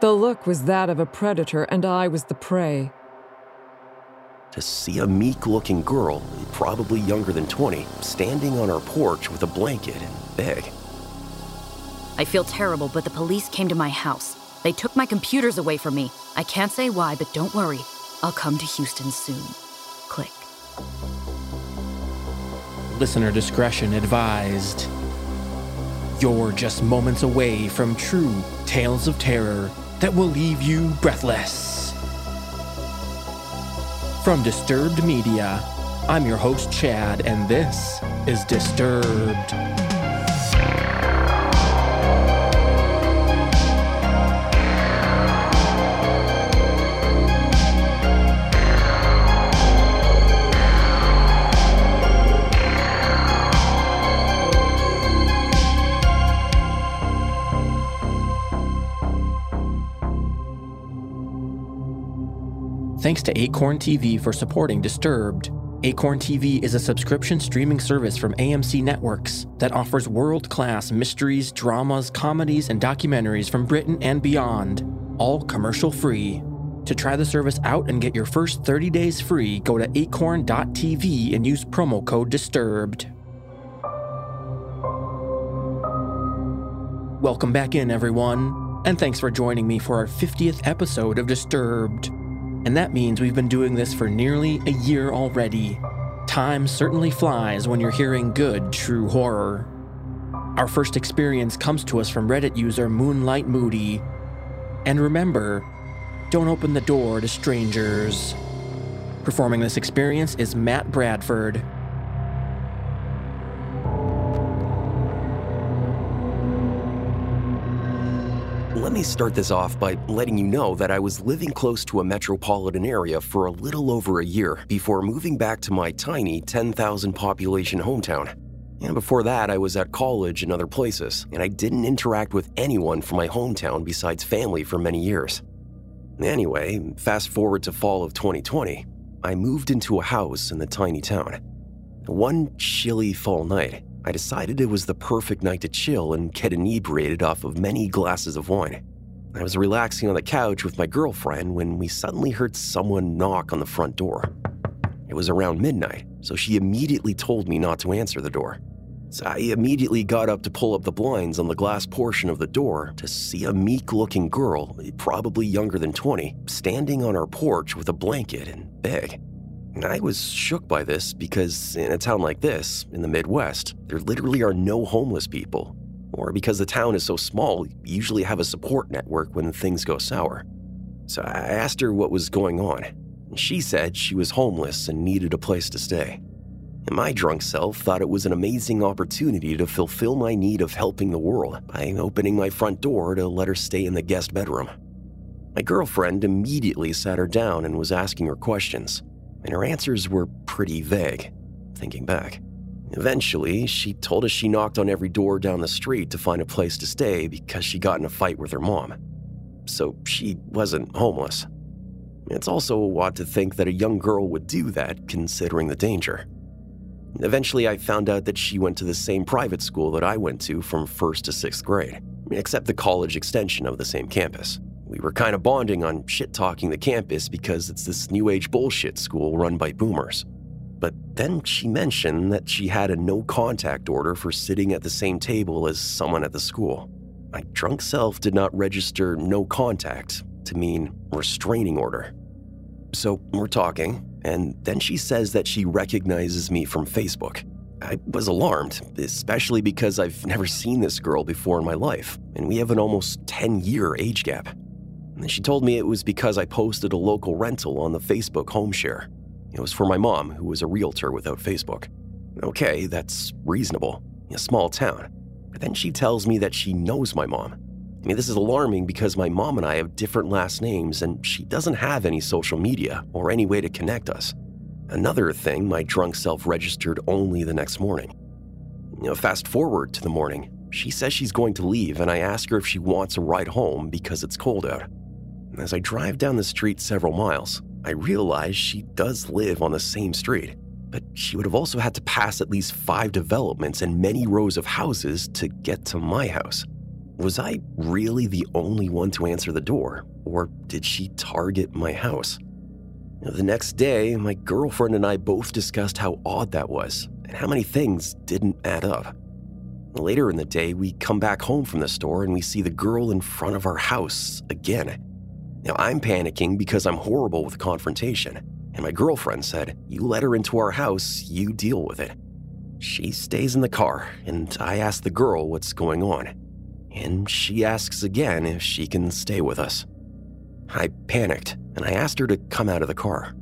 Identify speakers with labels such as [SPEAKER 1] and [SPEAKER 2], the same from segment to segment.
[SPEAKER 1] The look was that of a predator, and I was the prey.
[SPEAKER 2] To see a meek looking girl, probably younger than 20, standing on our porch with a blanket and beg.
[SPEAKER 3] I feel terrible, but the police came to my house. They took my computers away from me. I can't say why, but don't worry. I'll come to Houston soon. Click.
[SPEAKER 4] Listener discretion advised. You're just moments away from true tales of terror that will leave you breathless. From Disturbed Media, I'm your host, Chad, and this is Disturbed. Thanks to Acorn TV for supporting Disturbed. Acorn TV is a subscription streaming service from AMC Networks that offers world class mysteries, dramas, comedies, and documentaries from Britain and beyond, all commercial free. To try the service out and get your first 30 days free, go to acorn.tv and use promo code DISTURBED. Welcome back in, everyone, and thanks for joining me for our 50th episode of Disturbed. And that means we've been doing this for nearly a year already. Time certainly flies when you're hearing good, true horror. Our first experience comes to us from Reddit user Moonlight Moody. And remember, don't open the door to strangers. Performing this experience is Matt Bradford.
[SPEAKER 2] Let me start this off by letting you know that I was living close to a metropolitan area for a little over a year before moving back to my tiny 10,000 population hometown. And before that, I was at college and other places, and I didn't interact with anyone from my hometown besides family for many years. Anyway, fast forward to fall of 2020, I moved into a house in the tiny town. One chilly fall night, I decided it was the perfect night to chill and get inebriated off of many glasses of wine. I was relaxing on the couch with my girlfriend when we suddenly heard someone knock on the front door. It was around midnight, so she immediately told me not to answer the door. So I immediately got up to pull up the blinds on the glass portion of the door to see a meek looking girl, probably younger than 20, standing on our porch with a blanket and beg. I was shook by this because in a town like this, in the Midwest, there literally are no homeless people. Or because the town is so small, you usually have a support network when things go sour. So I asked her what was going on. And she said she was homeless and needed a place to stay. And my drunk self thought it was an amazing opportunity to fulfill my need of helping the world by opening my front door to let her stay in the guest bedroom. My girlfriend immediately sat her down and was asking her questions and her answers were pretty vague, thinking back. Eventually, she told us she knocked on every door down the street to find a place to stay because she got in a fight with her mom. So she wasn't homeless. It's also odd to think that a young girl would do that, considering the danger. Eventually, I found out that she went to the same private school that I went to from first to sixth grade, except the college extension of the same campus. We were kind of bonding on shit talking the campus because it's this new age bullshit school run by boomers. But then she mentioned that she had a no contact order for sitting at the same table as someone at the school. my drunk self did not register no contact to mean restraining order. So we're talking, and then she says that she recognizes me from Facebook. I was alarmed, especially because I've never seen this girl before in my life, and we have an almost 10 year age gap. And she told me it was because I posted a local rental on the Facebook home share. It was for my mom, who was a realtor without Facebook. Okay, that's reasonable. A small town. But then she tells me that she knows my mom. I mean, this is alarming because my mom and I have different last names, and she doesn't have any social media or any way to connect us. Another thing, my drunk self registered only the next morning. You know, fast forward to the morning. She says she's going to leave, and I ask her if she wants a ride home because it's cold out. As I drive down the street several miles, I realize she does live on the same street, but she would have also had to pass at least five developments and many rows of houses to get to my house. Was I really the only one to answer the door, or did she target my house? The next day, my girlfriend and I both discussed how odd that was and how many things didn't add up. Later in the day, we come back home from the store and we see the girl in front of our house again. Now, I'm panicking because I'm horrible with confrontation, and my girlfriend said, You let her into our house, you deal with it. She stays in the car, and I ask the girl what's going on. And she asks again if she can stay with us. I panicked and I asked her to come out of the car.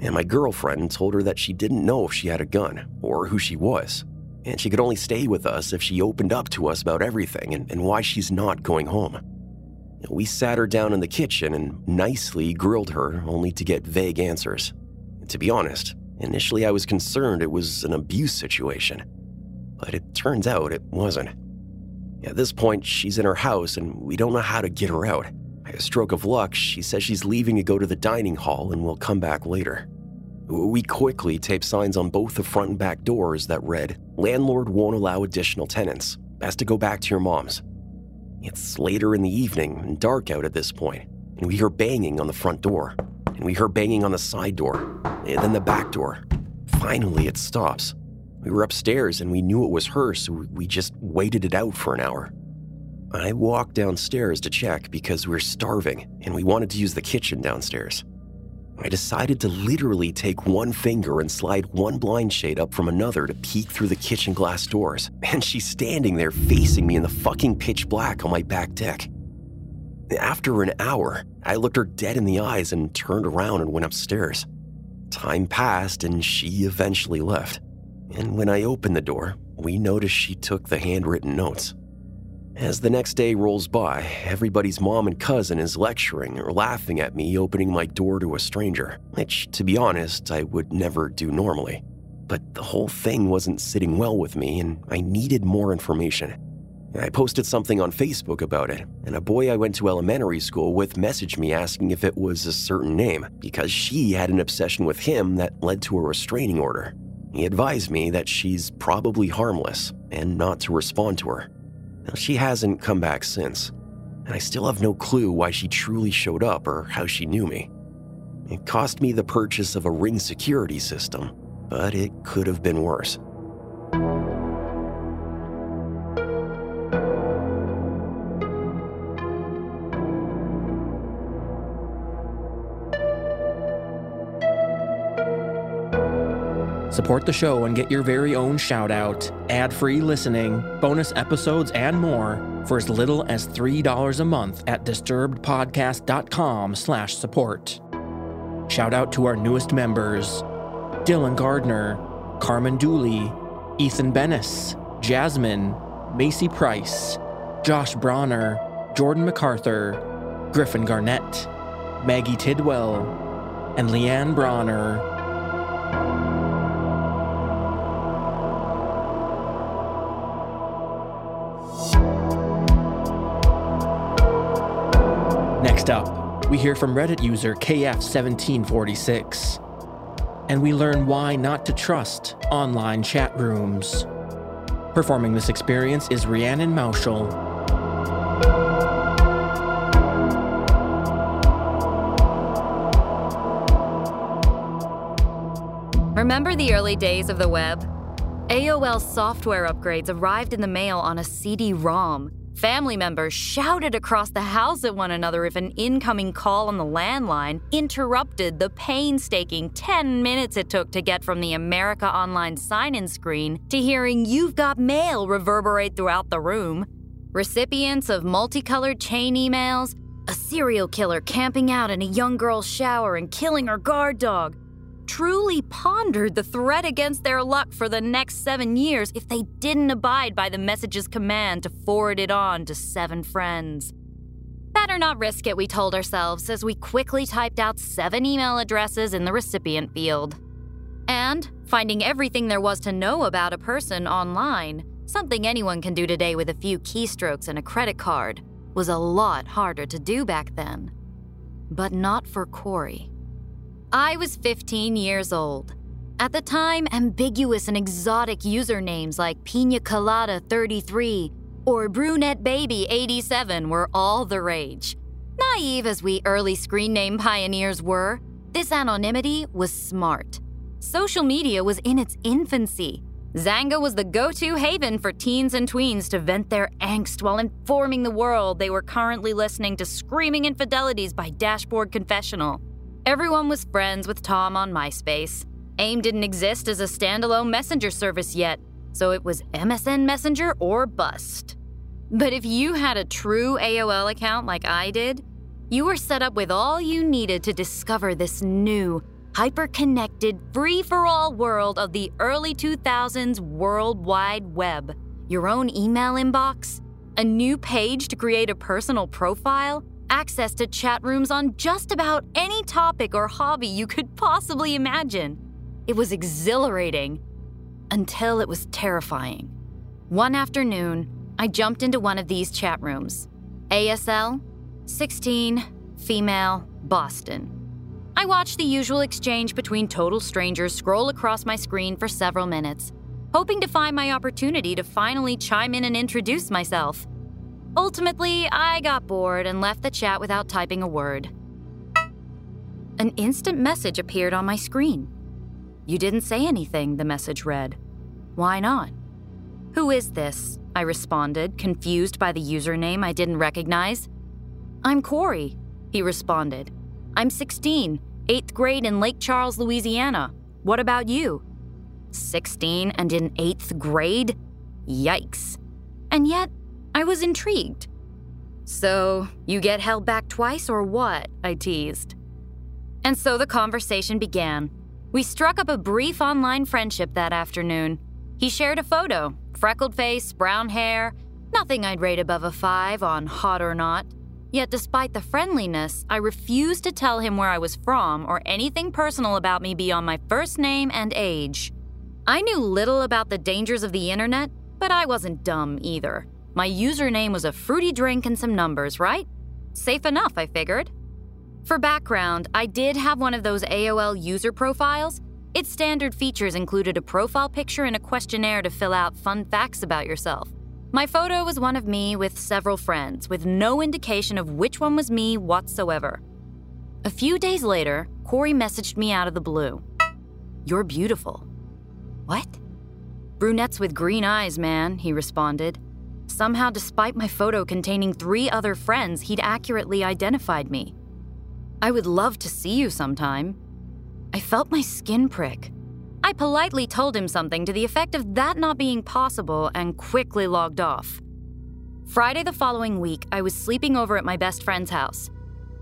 [SPEAKER 2] And my girlfriend told her that she didn't know if she had a gun or who she was, and she could only stay with us if she opened up to us about everything and, and why she's not going home. We sat her down in the kitchen and nicely grilled her, only to get vague answers. To be honest, initially I was concerned it was an abuse situation, but it turns out it wasn't. At this point, she's in her house and we don't know how to get her out. By a stroke of luck, she says she's leaving to go to the dining hall and will come back later. We quickly tape signs on both the front and back doors that read, Landlord won't allow additional tenants. Best to go back to your mom's. It's later in the evening and dark out at this point, and we hear banging on the front door, and we hear banging on the side door, and then the back door. Finally, it stops. We were upstairs and we knew it was her, so we just waited it out for an hour. I walked downstairs to check because we were starving and we wanted to use the kitchen downstairs. I decided to literally take one finger and slide one blind shade up from another to peek through the kitchen glass doors, and she's standing there facing me in the fucking pitch black on my back deck. After an hour, I looked her dead in the eyes and turned around and went upstairs. Time passed and she eventually left. And when I opened the door, we noticed she took the handwritten notes. As the next day rolls by, everybody's mom and cousin is lecturing or laughing at me opening my door to a stranger, which, to be honest, I would never do normally. But the whole thing wasn't sitting well with me, and I needed more information. I posted something on Facebook about it, and a boy I went to elementary school with messaged me asking if it was a certain name, because she had an obsession with him that led to a restraining order. He advised me that she's probably harmless and not to respond to her. Now, she hasn't come back since, and I still have no clue why she truly showed up or how she knew me. It cost me the purchase of a ring security system, but it could have been worse.
[SPEAKER 4] Support the show and get your very own shout out, ad free listening, bonus episodes, and more for as little as $3 a month at disturbedpodcast.com slash support. Shout out to our newest members Dylan Gardner, Carmen Dooley, Ethan Bennis, Jasmine, Macy Price, Josh Bronner, Jordan MacArthur, Griffin Garnett, Maggie Tidwell, and Leanne Bronner. Next up, we hear from Reddit user KF1746. And we learn why not to trust online chat rooms. Performing this experience is Rhiannon Moushall.
[SPEAKER 3] Remember the early days of the web? AOL software upgrades arrived in the mail on a CD ROM Family members shouted across the house at one another if an incoming call on the landline interrupted the painstaking 10 minutes it took to get from the America Online sign in screen to hearing You've Got Mail reverberate throughout the room. Recipients of multicolored chain emails, a serial killer camping out in a young girl's shower and killing her guard dog, truly pondered the threat against their luck for the next seven years if they didn't abide by the message's command to forward it on to seven friends. Better not risk it, we told ourselves as we quickly typed out seven email addresses in the recipient field. And finding everything there was to know about a person online, something anyone can do today with a few keystrokes and a credit card, was a lot harder to do back then. But not for Corey. I was 15 years old. At the time, ambiguous and exotic usernames like Pina Colada 33 or Brunette Baby 87 were all the rage. Naive as we early screen name pioneers were, this anonymity was smart. Social media was in its infancy. Xanga was the go to haven for teens and tweens to vent their angst while informing the world they were currently listening to screaming infidelities by Dashboard Confessional. Everyone was friends with Tom on MySpace. AIM didn't exist as a standalone messenger service yet, so it was MSN Messenger or bust. But if you had a true AOL account like I did, you were set up with all you needed to discover this new, hyper connected, free for all world of the early 2000s World Wide Web. Your own email inbox, a new page to create a personal profile, access to chat rooms on just about any topic or hobby you could possibly imagine. It was exhilarating until it was terrifying. One afternoon, I jumped into one of these chat rooms. ASL, 16, female, Boston. I watched the usual exchange between total strangers scroll across my screen for several minutes, hoping to find my opportunity to finally chime in and introduce myself. Ultimately, I got bored and left the chat without typing a word. An instant message appeared on my screen. You didn't say anything, the message read. Why not? Who is this? I responded, confused by the username I didn't recognize. I'm Corey, he responded. I'm 16, 8th grade in Lake Charles, Louisiana. What about you? 16 and in 8th grade? Yikes. And yet, I was intrigued. So, you get held back twice or what? I teased. And so the conversation began. We struck up a brief online friendship that afternoon. He shared a photo freckled face, brown hair, nothing I'd rate above a five on hot or not. Yet, despite the friendliness, I refused to tell him where I was from or anything personal about me beyond my first name and age. I knew little about the dangers of the internet, but I wasn't dumb either. My username was a fruity drink and some numbers, right? Safe enough, I figured. For background, I did have one of those AOL user profiles. Its standard features included a profile picture and a questionnaire to fill out fun facts about yourself. My photo was one of me with several friends, with no indication of which one was me whatsoever. A few days later, Corey messaged me out of the blue. You're beautiful. What? Brunettes with green eyes, man, he responded. Somehow, despite my photo containing three other friends, he'd accurately identified me. I would love to see you sometime. I felt my skin prick. I politely told him something to the effect of that not being possible and quickly logged off. Friday the following week, I was sleeping over at my best friend's house.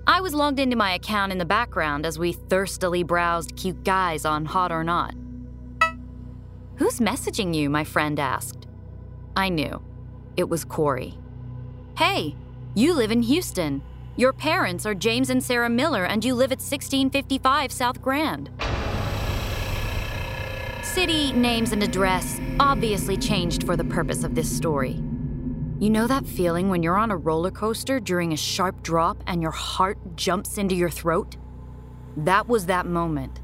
[SPEAKER 3] I was logged into my account in the background as we thirstily browsed cute guys on Hot or Not. Who's messaging you? my friend asked. I knew. It was Corey. Hey, you live in Houston. Your parents are James and Sarah Miller, and you live at 1655 South Grand. City, names, and address obviously changed for the purpose of this story. You know that feeling when you're on a roller coaster during a sharp drop and your heart jumps into your throat? That was that moment.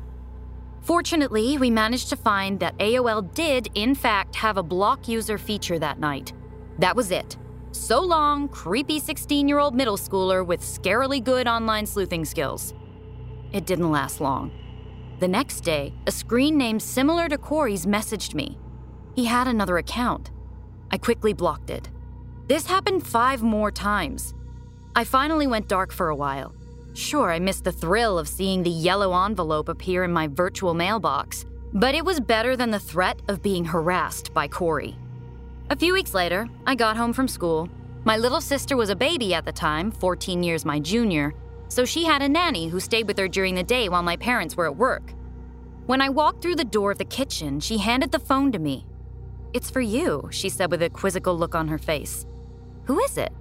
[SPEAKER 3] Fortunately, we managed to find that AOL did, in fact, have a block user feature that night. That was it. So long, creepy 16 year old middle schooler with scarily good online sleuthing skills. It didn't last long. The next day, a screen name similar to Corey's messaged me. He had another account. I quickly blocked it. This happened five more times. I finally went dark for a while. Sure, I missed the thrill of seeing the yellow envelope appear in my virtual mailbox, but it was better than the threat of being harassed by Corey. A few weeks later, I got home from school. My little sister was a baby at the time, 14 years my junior, so she had a nanny who stayed with her during the day while my parents were at work. When I walked through the door of the kitchen, she handed the phone to me. It's for you, she said with a quizzical look on her face. Who is it?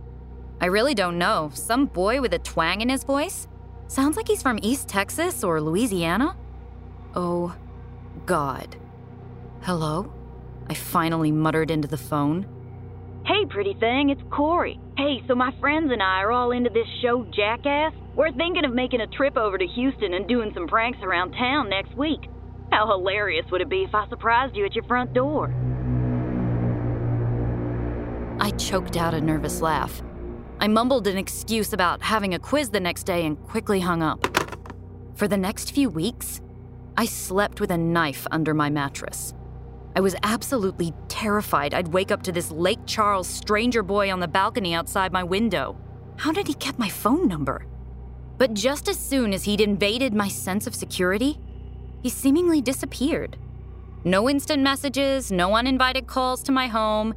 [SPEAKER 3] I really don't know. Some boy with a twang in his voice? Sounds like he's from East Texas or Louisiana. Oh, God. Hello? I finally muttered into the phone.
[SPEAKER 5] Hey, pretty thing, it's Corey. Hey, so my friends and I are all into this show, Jackass. We're thinking of making a trip over to Houston and doing some pranks around town next week. How hilarious would it be if I surprised you at your front door?
[SPEAKER 3] I choked out a nervous laugh. I mumbled an excuse about having a quiz the next day and quickly hung up. For the next few weeks, I slept with a knife under my mattress. I was absolutely terrified I'd wake up to this Lake Charles stranger boy on the balcony outside my window. How did he get my phone number? But just as soon as he'd invaded my sense of security, he seemingly disappeared. No instant messages, no uninvited calls to my home.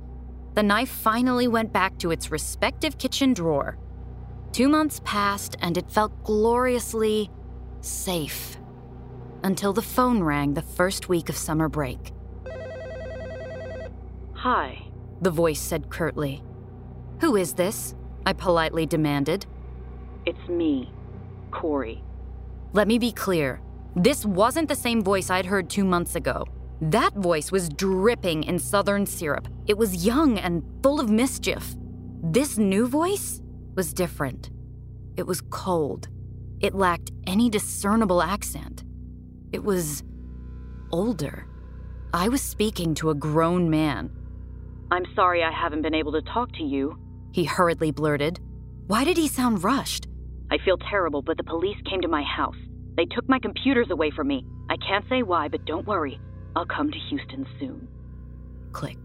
[SPEAKER 3] The knife finally went back to its respective kitchen drawer. Two months passed, and it felt gloriously safe until the phone rang the first week of summer break.
[SPEAKER 5] Hi,
[SPEAKER 3] the voice said curtly. Who is this? I politely demanded.
[SPEAKER 5] it's me, Corey.
[SPEAKER 3] Let me be clear. This wasn't the same voice I'd heard two months ago. That voice was dripping in southern syrup. It was young and full of mischief. This new voice was different. It was cold. It lacked any discernible accent. It was older. I was speaking to a grown man.
[SPEAKER 5] I'm sorry I haven't been able to talk to you.
[SPEAKER 3] He hurriedly blurted. Why did he sound rushed?
[SPEAKER 5] I feel terrible, but the police came to my house. They took my computers away from me. I can't say why, but don't worry. I'll come to Houston soon.
[SPEAKER 3] Click.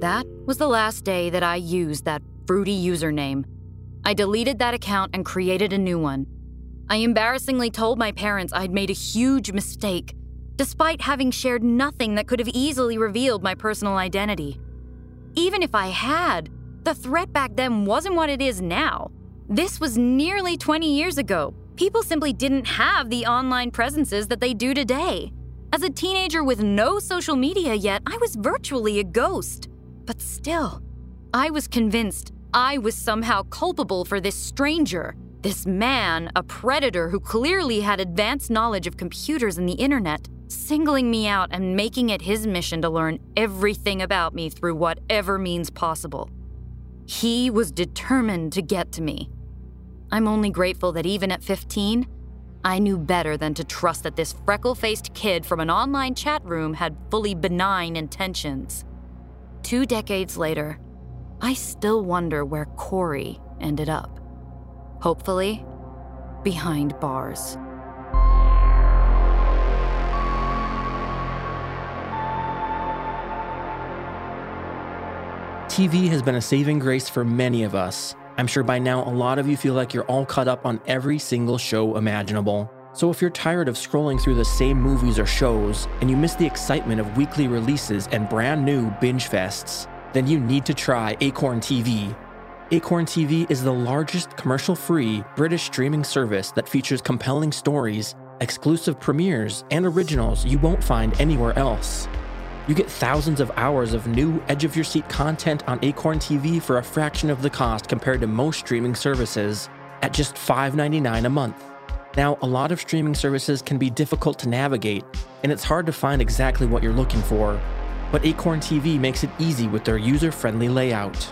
[SPEAKER 3] That was the last day that I used that fruity username. I deleted that account and created a new one. I embarrassingly told my parents I'd made a huge mistake, despite having shared nothing that could have easily revealed my personal identity. Even if I had, the threat back then wasn't what it is now. This was nearly 20 years ago. People simply didn't have the online presences that they do today. As a teenager with no social media yet, I was virtually a ghost. But still, I was convinced I was somehow culpable for this stranger, this man, a predator who clearly had advanced knowledge of computers and the internet, singling me out and making it his mission to learn everything about me through whatever means possible. He was determined to get to me. I'm only grateful that even at 15, I knew better than to trust that this freckle faced kid from an online chat room had fully benign intentions. Two decades later, I still wonder where Corey ended up. Hopefully, behind bars.
[SPEAKER 4] TV has been a saving grace for many of us. I'm sure by now a lot of you feel like you're all caught up on every single show imaginable. So if you're tired of scrolling through the same movies or shows and you miss the excitement of weekly releases and brand new binge fests, then you need to try Acorn TV. Acorn TV is the largest commercial free British streaming service that features compelling stories, exclusive premieres, and originals you won't find anywhere else. You get thousands of hours of new edge of your seat content on Acorn TV for a fraction of the cost compared to most streaming services at just $5.99 a month. Now, a lot of streaming services can be difficult to navigate, and it's hard to find exactly what you're looking for. But Acorn TV makes it easy with their user friendly layout.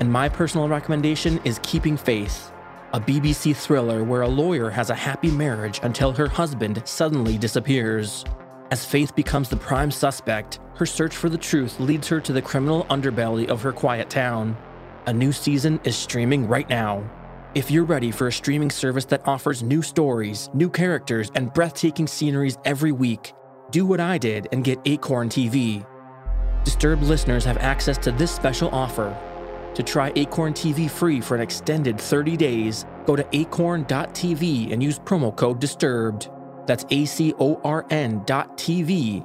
[SPEAKER 4] And my personal recommendation is Keeping Faith, a BBC thriller where a lawyer has a happy marriage until her husband suddenly disappears. As Faith becomes the prime suspect, her search for the truth leads her to the criminal underbelly of her quiet town. A new season is streaming right now. If you're ready for a streaming service that offers new stories, new characters, and breathtaking sceneries every week, do what I did and get Acorn TV. Disturbed listeners have access to this special offer. To try Acorn TV free for an extended 30 days, go to acorn.tv and use promo code DISTURBED. That's A C O R N dot TV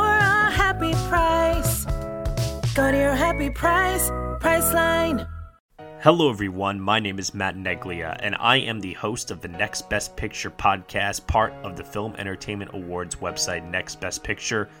[SPEAKER 6] happy price. Go to your happy price, Priceline.
[SPEAKER 7] Hello, everyone. My name is Matt Neglia, and I am the host of the Next Best Picture podcast, part of the Film Entertainment Awards website, nextbestpicture.com.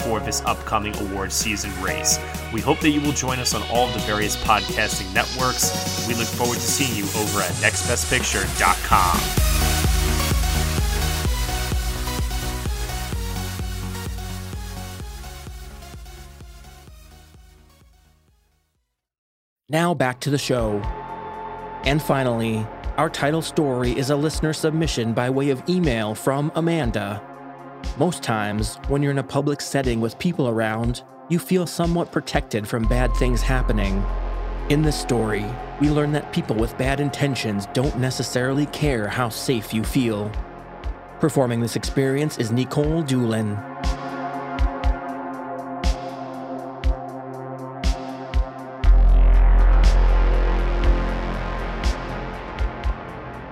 [SPEAKER 7] for this upcoming award season race. We hope that you will join us on all of the various podcasting networks. We look forward to seeing you over at nextbestpicture.com.
[SPEAKER 4] Now back to the show. And finally, our title story is a listener submission by way of email from Amanda. Most times, when you're in a public setting with people around, you feel somewhat protected from bad things happening. In this story, we learn that people with bad intentions don't necessarily care how safe you feel. Performing this experience is Nikolle Doolin.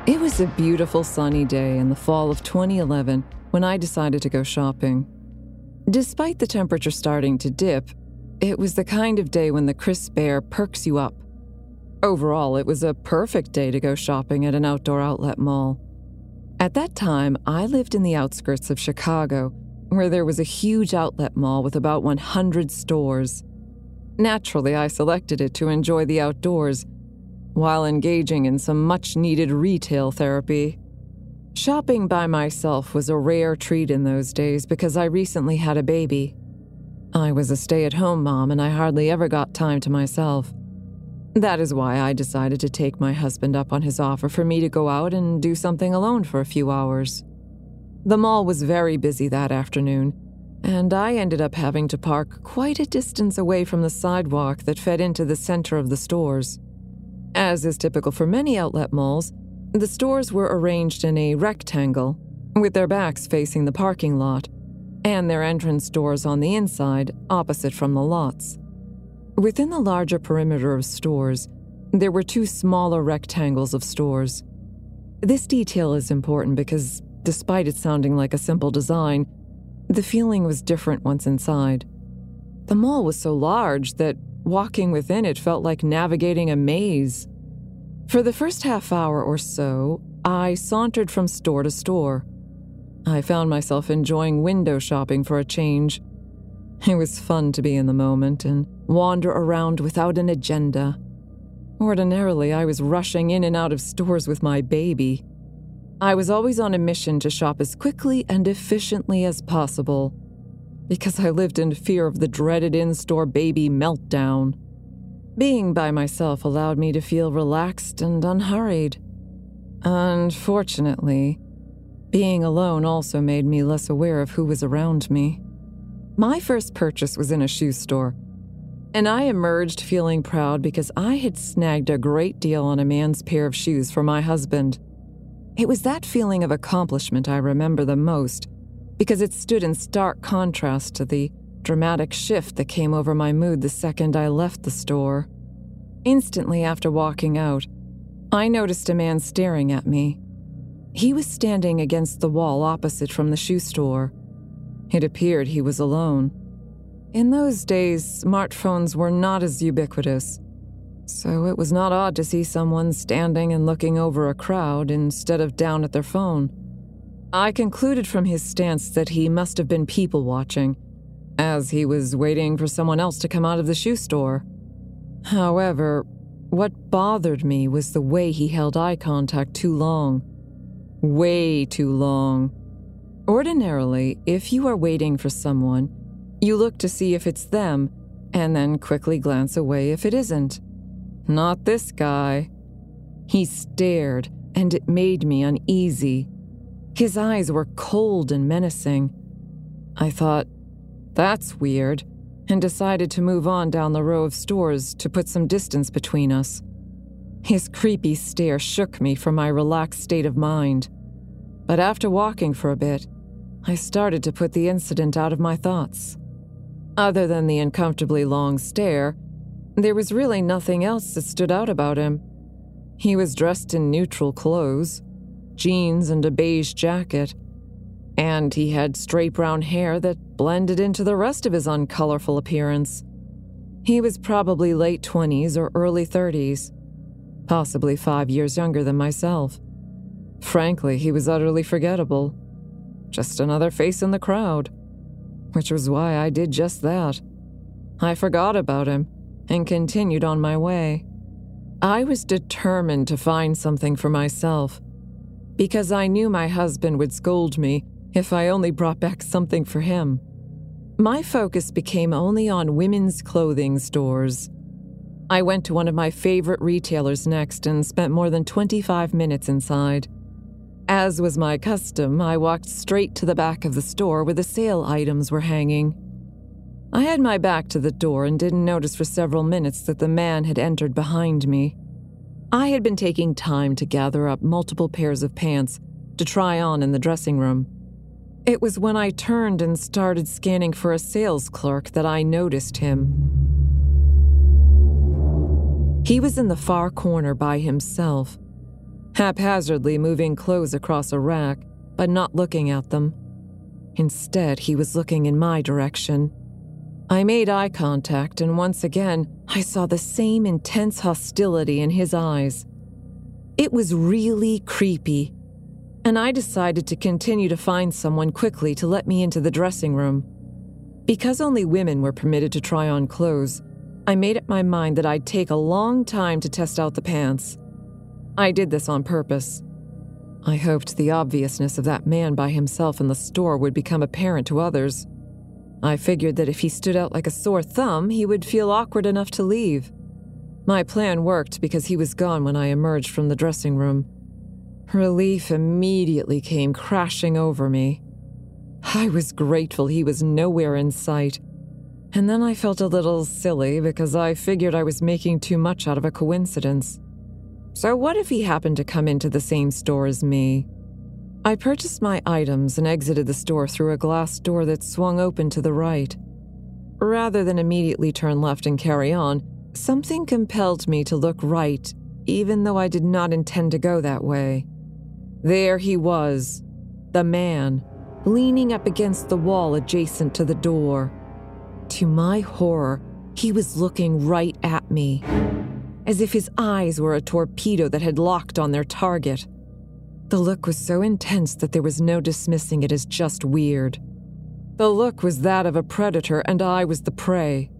[SPEAKER 1] It was a beautiful sunny day in the fall of 2011 when I decided to go shopping. Despite the temperature starting to dip, it was the kind of day when the crisp air perks you up. Overall, it was a perfect day to go shopping at an outdoor outlet mall. At that time, I lived in the outskirts of Chicago, where there was a huge outlet mall with about 100 stores. Naturally, I selected it to enjoy the outdoors while engaging in some much needed retail therapy. Shopping by myself was a rare treat in those days because I recently had a baby. I was a stay at home mom and I hardly ever got time to myself. That is why I decided to take my husband up on his offer for me to go out and do something alone for a few hours. The mall was very busy that afternoon, and I ended up having to park quite a distance away from the sidewalk that fed into the center of the stores. As is typical for many outlet malls, the stores were arranged in a rectangle, with their backs facing the parking lot, and their entrance doors on the inside, opposite from the lots. Within the larger perimeter of stores, there were two smaller rectangles of stores. This detail is important because, despite it sounding like a simple design, the feeling was different once inside. The mall was so large that walking within it felt like navigating a maze. For the first half hour or so, I sauntered from store to store. I found myself enjoying window shopping for a change. It was fun to be in the moment and wander around without an agenda. Ordinarily, I was rushing in and out of stores with my baby. I was always on a mission to shop as quickly and efficiently as possible because I lived in fear of the dreaded in store baby meltdown. Being by myself allowed me to feel relaxed and unhurried. Unfortunately, being alone also made me less aware of who was around me. My first purchase was in a shoe store, and I emerged feeling proud because I had snagged a great deal on a man's pair of shoes for my husband. It was that feeling of accomplishment I remember the most because it stood in stark contrast to the dramatic shift that came over my mood the second I left the store. Instantly after walking out, I noticed a man staring at me. He was standing against the wall opposite from the shoe store. It appeared he was alone. In those days, smartphones were not as ubiquitous, So it was not odd to see someone standing and looking over a crowd instead of down at their phone. I concluded from his stance that he must have been people watching, as he was waiting for someone else to come out of the shoe store. However, what bothered me was the way he held eye contact too long. Way too long. Ordinarily, if you are waiting for someone, you look to see if it's them and then quickly glance away if it isn't. Not this guy. He stared, and it made me uneasy. His eyes were cold and menacing. I thought, that's weird, and decided to move on down the row of stores to put some distance between us. His creepy stare shook me from my relaxed state of mind. But after walking for a bit, I started to put the incident out of my thoughts. Other than the uncomfortably long stare, there was really nothing else that stood out about him. He was dressed in neutral clothes, jeans and a beige jacket, and he had straight brown hair that blended into the rest of his uncolorful appearance. He was probably late 20s or early 30s, possibly five years younger than myself. Frankly, he was utterly forgettable. Just another face in the crowd. Which was why I did just that. I forgot about him and continued on my way. I was determined to find something for myself because I knew my husband would scold me if I only brought back something for him. My focus became only on women's clothing stores. I went to one of my favorite retailers next and spent more than 25 minutes inside. As was my custom, I walked straight to the back of the store where the sale items were hanging. I had my back to the door and didn't notice for several minutes that the man had entered behind me. I had been taking time to gather up multiple pairs of pants to try on in the dressing room. It was when I turned and started scanning for a sales clerk that I noticed him. He was in the far corner by himself, haphazardly moving clothes across a rack, but not looking at them. Instead, he was looking in my direction. I made eye contact, and once again, I saw the same intense hostility in his eyes. It was really creepy and I decided to continue to find someone quickly to let me into the dressing room. Because only women were permitted to try on clothes, I made up my mind that I'd take a long time to test out the pants. I did this on purpose. I hoped the obviousness of that man by himself in the store would become apparent to others. I figured that if he stood out like a sore thumb, he would feel awkward enough to leave. My plan worked because he was gone when I emerged from the dressing room. Relief immediately came crashing over me. I was grateful he was nowhere in sight. And then I felt a little silly because I figured I was making too much out of a coincidence. So, what if he happened to come into the same store as me? I purchased my items and exited the store through a glass door that swung open to the right. Rather than immediately turn left and carry on, something compelled me to look right, even though I did not intend to go that way. There he was, the man, leaning up against the wall adjacent to the door. To my horror, he was looking right at me, as if his eyes were a torpedo that had locked on their target. The look was so intense that there was no dismissing it as just weird. The look was that of a predator, and I was the prey.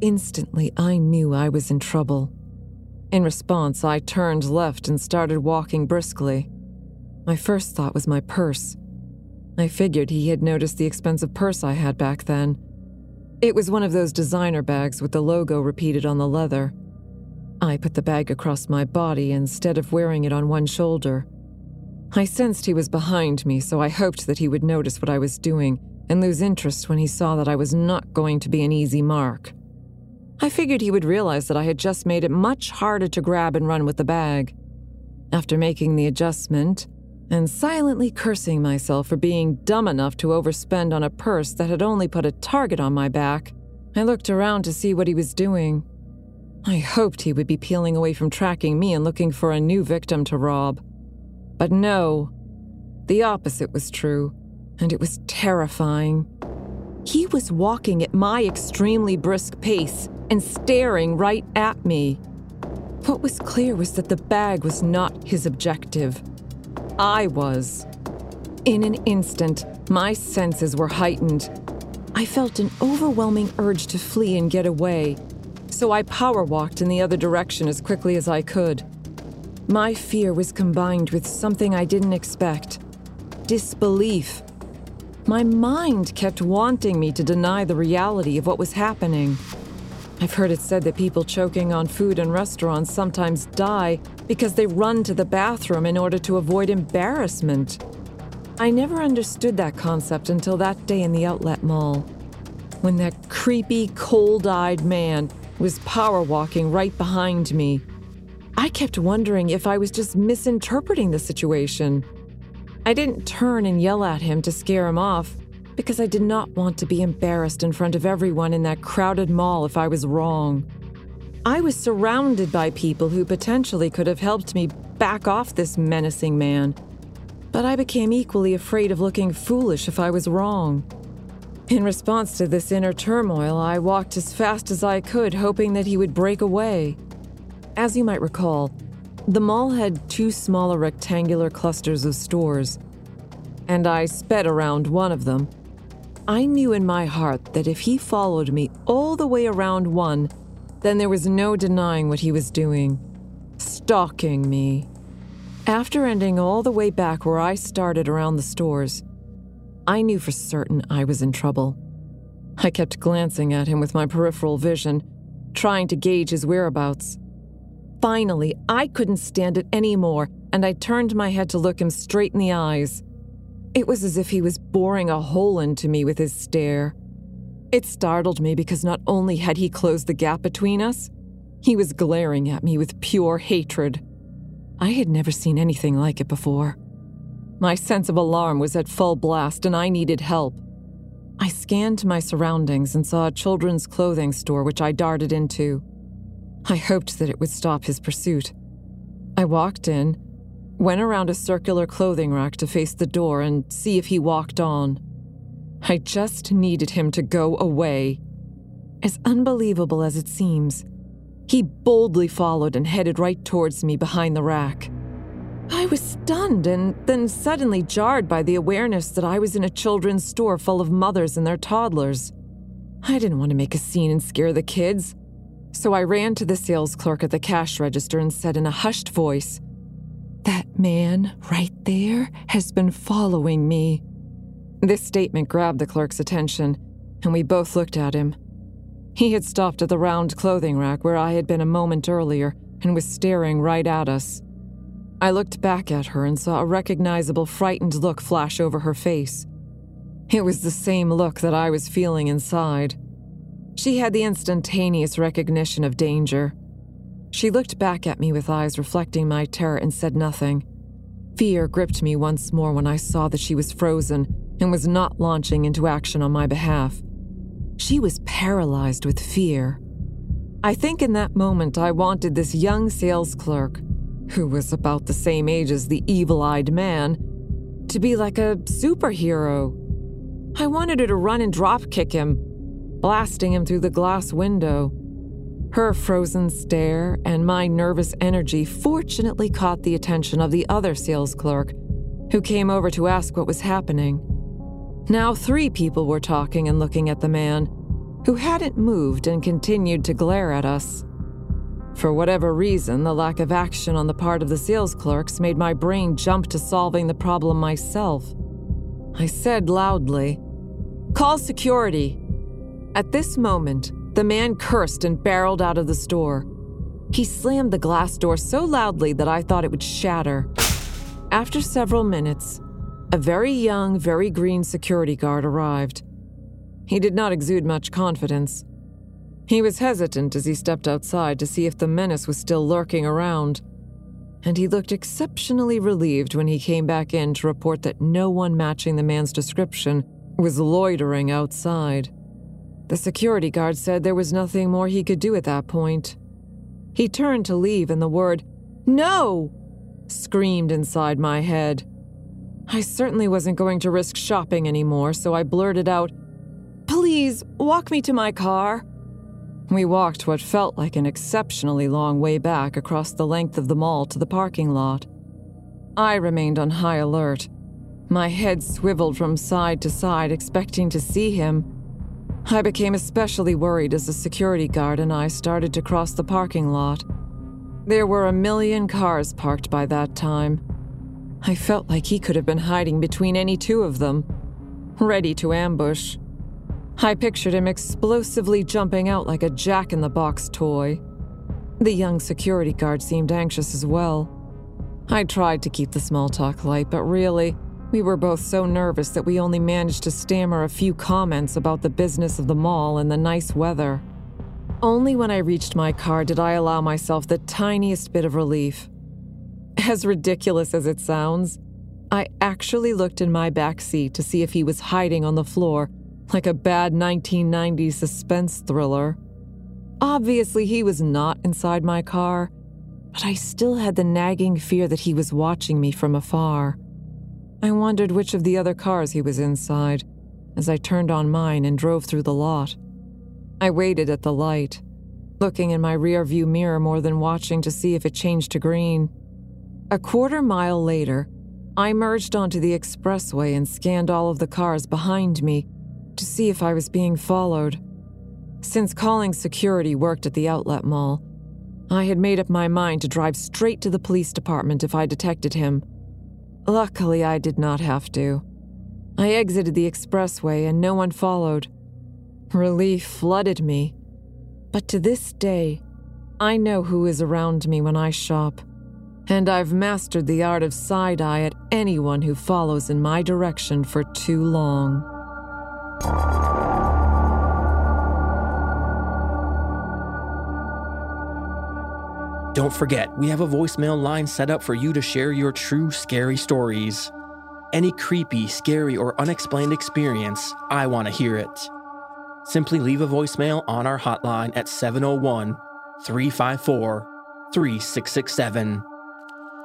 [SPEAKER 1] Instantly, I knew I was in trouble. In response, I turned left and started walking briskly. My first thought was my purse. I figured he had noticed the expensive purse I had back then. It was one of those designer bags with the logo repeated on the leather. I put the bag across my body instead of wearing it on one shoulder. I sensed he was behind me, so I hoped that he would notice what I was doing and lose interest when he saw that I was not going to be an easy mark. I figured he would realize that I had just made it much harder to grab and run with the bag. After making the adjustment, and silently cursing myself for being dumb enough to overspend on a purse that had only put a target on my back, I looked around to see what he was doing. I hoped he would be peeling away from tracking me and looking for a new victim to rob. But no, the opposite was true, and it was terrifying. He was walking at my extremely brisk pace and staring right at me. What was clear was that the bag was not his objective. I was. In an instant, my senses were heightened. I felt an overwhelming urge to flee and get away, so I power walked in the other direction as quickly as I could. My fear was combined with something I didn't expect disbelief. My mind kept wanting me to deny the reality of what was happening. I've heard it said that people choking on food in restaurants sometimes die because they run to the bathroom in order to avoid embarrassment. I never understood that concept until that day in the outlet mall, when that creepy, cold eyed man was power walking right behind me. I kept wondering if I was just misinterpreting the situation. I didn't turn and yell at him to scare him off because I did not want to be embarrassed in front of everyone in that crowded mall if I was wrong. I was surrounded by people who potentially could have helped me back off this menacing man, but I became equally afraid of looking foolish if I was wrong. In response to this inner turmoil, I walked as fast as I could, hoping that he would break away. As you might recall, the mall had two smaller rectangular clusters of stores, and I sped around one of them I knew in my heart that if he followed me all the way around one, then there was no denying what he was doing stalking me. After ending all the way back where I started around the stores, I knew for certain I was in trouble. I kept glancing at him with my peripheral vision, trying to gauge his whereabouts. Finally, I couldn't stand it anymore, and I turned my head to look him straight in the eyes. It was as if he was boring a hole into me with his stare. It startled me because not only had he closed the gap between us, he was glaring at me with pure hatred. I had never seen anything like it before. My sense of alarm was at full blast and I needed help. I scanned my surroundings and saw a children's clothing store which I darted into. I hoped that it would stop his pursuit. I walked in went around a circular clothing rack to face the door and see if he walked on. I just needed him to go away. As unbelievable as it seems, he boldly followed and headed right towards me behind the rack. I was stunned and then suddenly jarred by the awareness that I was in a children's store full of mothers and their toddlers. I didn't want to make a scene and scare the kids, so I ran to the sales clerk at the cash register and said in a hushed voice, that man right there has been following me. This statement grabbed the clerk's attention, and we both looked at him. He had stopped at the round clothing rack where I had been a moment earlier and was staring right at us. I looked back at her and saw a recognizable frightened look flash over her face. It was the same look that I was feeling inside. She had the instantaneous recognition of danger. She looked back at me with eyes reflecting my terror and said nothing. Fear gripped me once more when I saw that she was frozen and was not launching into action on my behalf. She was paralyzed with fear. I think in that moment I wanted this young sales clerk, who was about the same age as the evil eyed man, to be like a superhero. I wanted her to run and drop kick him, blasting him through the glass window. Her frozen stare and my nervous energy fortunately caught the attention of the other sales clerk, who came over to ask what was happening. Now, three people were talking and looking at the man, who hadn't moved and continued to glare at us. For whatever reason, the lack of action on the part of the sales clerks made my brain jump to solving the problem myself. I said loudly, Call security. At this moment, the man cursed and barreled out of the store. He slammed the glass door so loudly that I thought it would shatter. After several minutes, a very young, very green security guard arrived. He did not exude much confidence. He was hesitant as he stepped outside to see if the menace was still lurking around, and he looked exceptionally relieved when he came back in to report that no one matching the man's description was loitering outside. The security guard said there was nothing more he could do at that point. He turned to leave, and the word, No! screamed inside my head. I certainly wasn't going to risk shopping anymore, so I blurted out, Please, walk me to my car. We walked what felt like an exceptionally long way back across the length of the mall to the parking lot. I remained on high alert. My head swiveled from side to side, expecting to see him. I became especially worried as the security guard and I started to cross the parking lot. There were a million cars parked by that time. I felt like he could have been hiding between any two of them, ready to ambush. I pictured him explosively jumping out like a jack in the box toy. The young security guard seemed anxious as well. I tried to keep the small talk light, but really, we were both so nervous that we only managed to stammer a few comments about the business of the mall and the nice weather. Only when I reached my car did I allow myself the tiniest bit of relief. As ridiculous as it sounds, I actually looked in my back seat to see if he was hiding on the floor like a bad 1990s suspense thriller. Obviously, he was not inside my car, but I still had the nagging fear that he was watching me from afar. I wondered which of the other cars he was inside as I turned on mine and drove through the lot. I waited at the light, looking in my rearview mirror more than watching to see if it changed to green. A quarter mile later, I merged onto the expressway and scanned all of the cars behind me to see if I was being followed. Since calling security worked at the outlet mall, I had made up my mind to drive straight to the police department if I detected him. Luckily, I did not have to. I exited the expressway and no one followed. Relief flooded me. But to this day, I know who is around me when I shop, and I've mastered the art of side eye at anyone who follows in my direction for too long.
[SPEAKER 4] Don't forget, we have a voicemail line set up for you to share your true scary stories. Any creepy, scary, or unexplained experience, I want to hear it. Simply leave a voicemail on our hotline at 701 354 3667.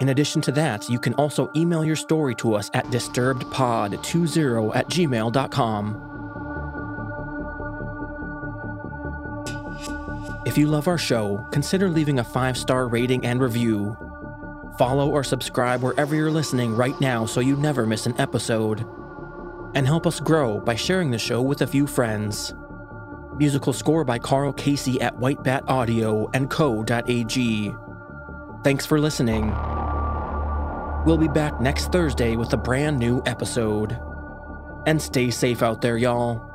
[SPEAKER 4] In addition to that, you can also email your story to us at disturbedpod20 at gmail.com. If you love our show, consider leaving a five star rating and review. Follow or subscribe wherever you're listening right now so you never miss an episode. And help us grow by sharing the show with a few friends. Musical score by Carl Casey at Whitebat Audio and Co.ag. Thanks for listening. We'll be back next Thursday with a brand new episode. And stay safe out there, y'all.